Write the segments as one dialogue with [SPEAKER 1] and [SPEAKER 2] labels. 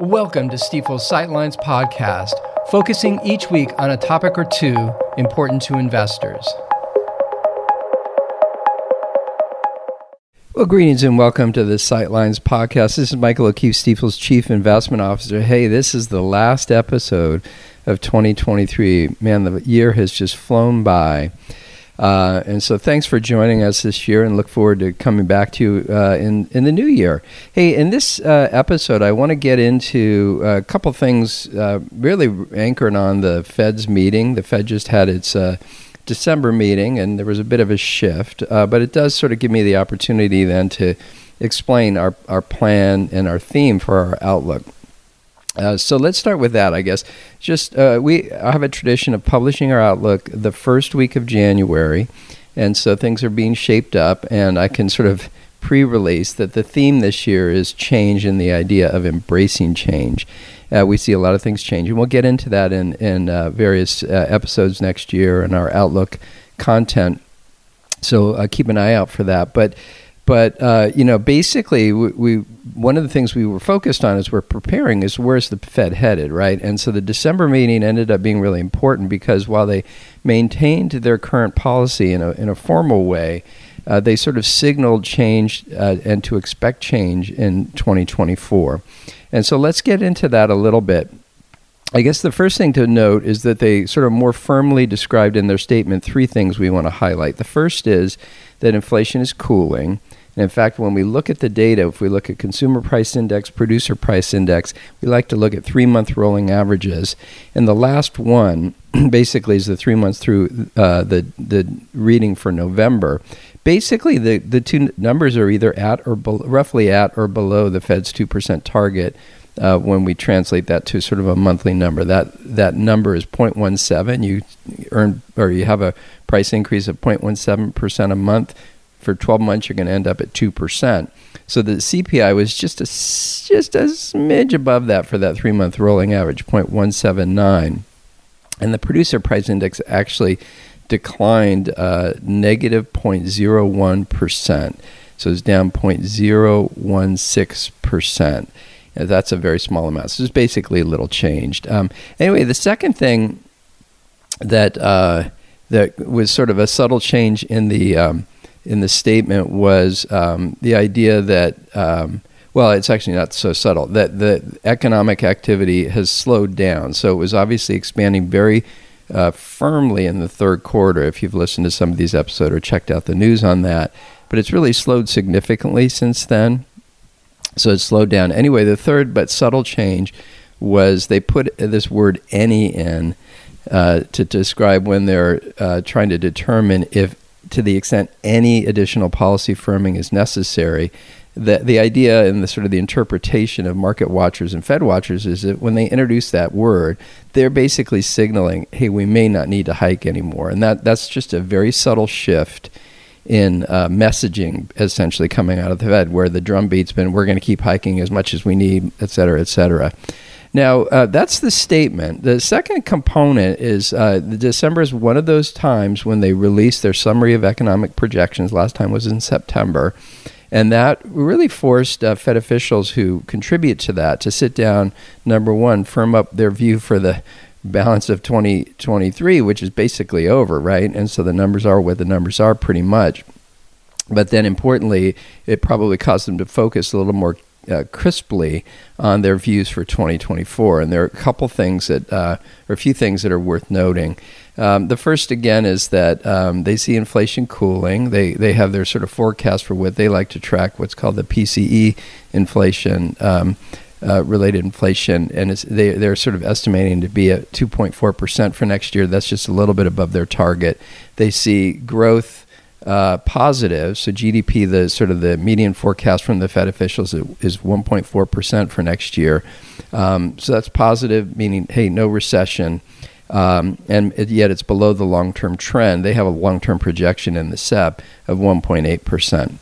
[SPEAKER 1] Welcome to Stifel's Sightlines podcast, focusing each week on a topic or two important to investors. Well, greetings and welcome to the Sightlines podcast. This is Michael O'Keefe, Stifel's Chief Investment Officer. Hey, this is the last episode of 2023. Man, the year has just flown by. Uh, and so thanks for joining us this year and look forward to coming back to you uh, in, in the new year. Hey, in this uh, episode, I want to get into a couple things uh, really anchored on the Fed's meeting. The Fed just had its uh, December meeting and there was a bit of a shift, uh, but it does sort of give me the opportunity then to explain our, our plan and our theme for our outlook. Uh, so let's start with that, I guess. Just uh, we have a tradition of publishing our outlook the first week of January, and so things are being shaped up, and I can sort of pre-release that the theme this year is change and the idea of embracing change. Uh, we see a lot of things change, and we'll get into that in in uh, various uh, episodes next year and our outlook content. So keep an eye out for that, but but uh, you know, basically, we, we, one of the things we were focused on as we're preparing is where's the Fed headed, right? And so the December meeting ended up being really important because while they maintained their current policy in a in a formal way, uh, they sort of signaled change uh, and to expect change in 2024. And so let's get into that a little bit. I guess the first thing to note is that they sort of more firmly described in their statement three things we want to highlight. The first is that inflation is cooling. And in fact, when we look at the data, if we look at consumer price index, producer price index, we like to look at three month rolling averages. And the last one basically is the three months through uh, the, the reading for November. Basically, the, the two numbers are either at or be- roughly at or below the Fed's 2% target. Uh, when we translate that to sort of a monthly number. That that number is 0.17. You earn or you have a price increase of 0.17 percent a month for 12 months, you're going to end up at 2%. So the CPI was just a, just a smidge above that for that three month rolling average, 0.179. And the producer price index actually declined uh, negative 0.01%. So it's down 0.016%. That's a very small amount. So it's basically a little changed. Um, anyway, the second thing that uh, that was sort of a subtle change in the um, in the statement was um, the idea that, um, well, it's actually not so subtle, that the economic activity has slowed down. So it was obviously expanding very uh, firmly in the third quarter, if you've listened to some of these episodes or checked out the news on that. But it's really slowed significantly since then. So it slowed down. Anyway, the third but subtle change was they put this word any in uh, to describe when they're uh, trying to determine if to the extent any additional policy firming is necessary, the, the idea and the sort of the interpretation of market watchers and Fed watchers is that when they introduce that word, they're basically signaling, hey, we may not need to hike anymore. And that, that's just a very subtle shift in uh, messaging essentially coming out of the Fed, where the drumbeat's been, we're going to keep hiking as much as we need, et cetera, et cetera. Now, uh, that's the statement. The second component is uh, December is one of those times when they release their summary of economic projections. Last time was in September. And that really forced uh, Fed officials who contribute to that to sit down, number one, firm up their view for the balance of 2023, which is basically over, right? And so the numbers are what the numbers are pretty much. But then importantly, it probably caused them to focus a little more uh, crisply on their views for 2024. And there are a couple things that, uh, or a few things that are worth noting. Um, the first, again, is that um, they see inflation cooling. They, they have their sort of forecast for what they like to track, what's called the PCE inflation. Um, uh, related inflation, and they they're sort of estimating to be at 2.4 percent for next year. That's just a little bit above their target. They see growth uh, positive. So GDP, the sort of the median forecast from the Fed officials is 1.4 percent for next year. Um, so that's positive, meaning hey, no recession. Um, and yet it's below the long-term trend. They have a long-term projection in the SEP of 1.8 percent.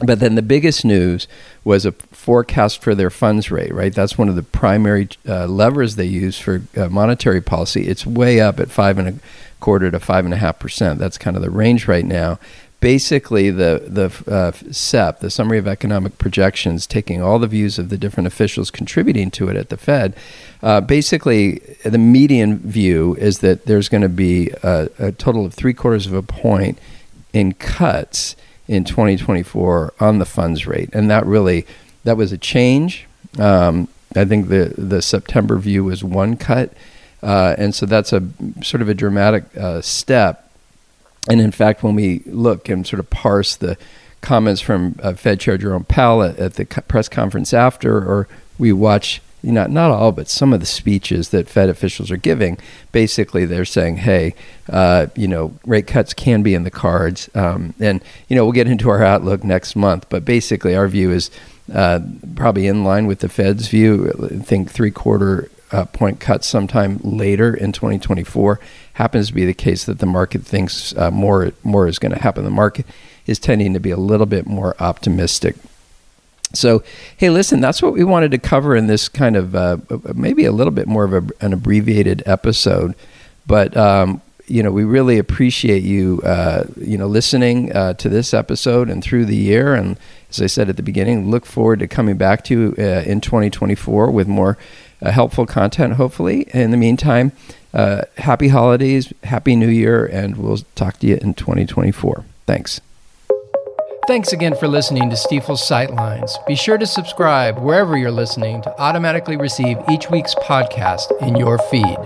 [SPEAKER 1] But then the biggest news was a forecast for their funds rate, right? That's one of the primary uh, levers they use for uh, monetary policy. It's way up at five and a quarter to five and a half percent. That's kind of the range right now. basically the the uh, SEP, the Summary of Economic Projections, taking all the views of the different officials contributing to it at the Fed. Uh, basically, the median view is that there's going to be a, a total of three quarters of a point in cuts in 2024 on the funds rate, and that really that was a change. Um, I think the the September view was one cut, uh, and so that's a sort of a dramatic uh, step. And in fact, when we look and sort of parse the comments from uh, Fed Chair Jerome Powell at, at the press conference after, or we watch not not all, but some of the speeches that Fed officials are giving, basically they're saying, "Hey, uh, you know, rate cuts can be in the cards," um, and you know we'll get into our outlook next month. But basically, our view is uh, probably in line with the Fed's view. I think three quarter uh, point cuts sometime later in 2024 happens to be the case that the market thinks uh, more more is going to happen. The market is tending to be a little bit more optimistic. So, hey, listen, that's what we wanted to cover in this kind of uh, maybe a little bit more of a, an abbreviated episode, but um, you know we really appreciate you uh, you know listening uh, to this episode and through the year. And as I said at the beginning, look forward to coming back to you uh, in 2024 with more uh, helpful content. Hopefully, in the meantime, uh, happy holidays, happy New Year, and we'll talk to you in 2024. Thanks. Thanks again for listening to Stifel's Sightlines. Be sure to subscribe wherever you're listening to automatically receive each week's podcast in your feed.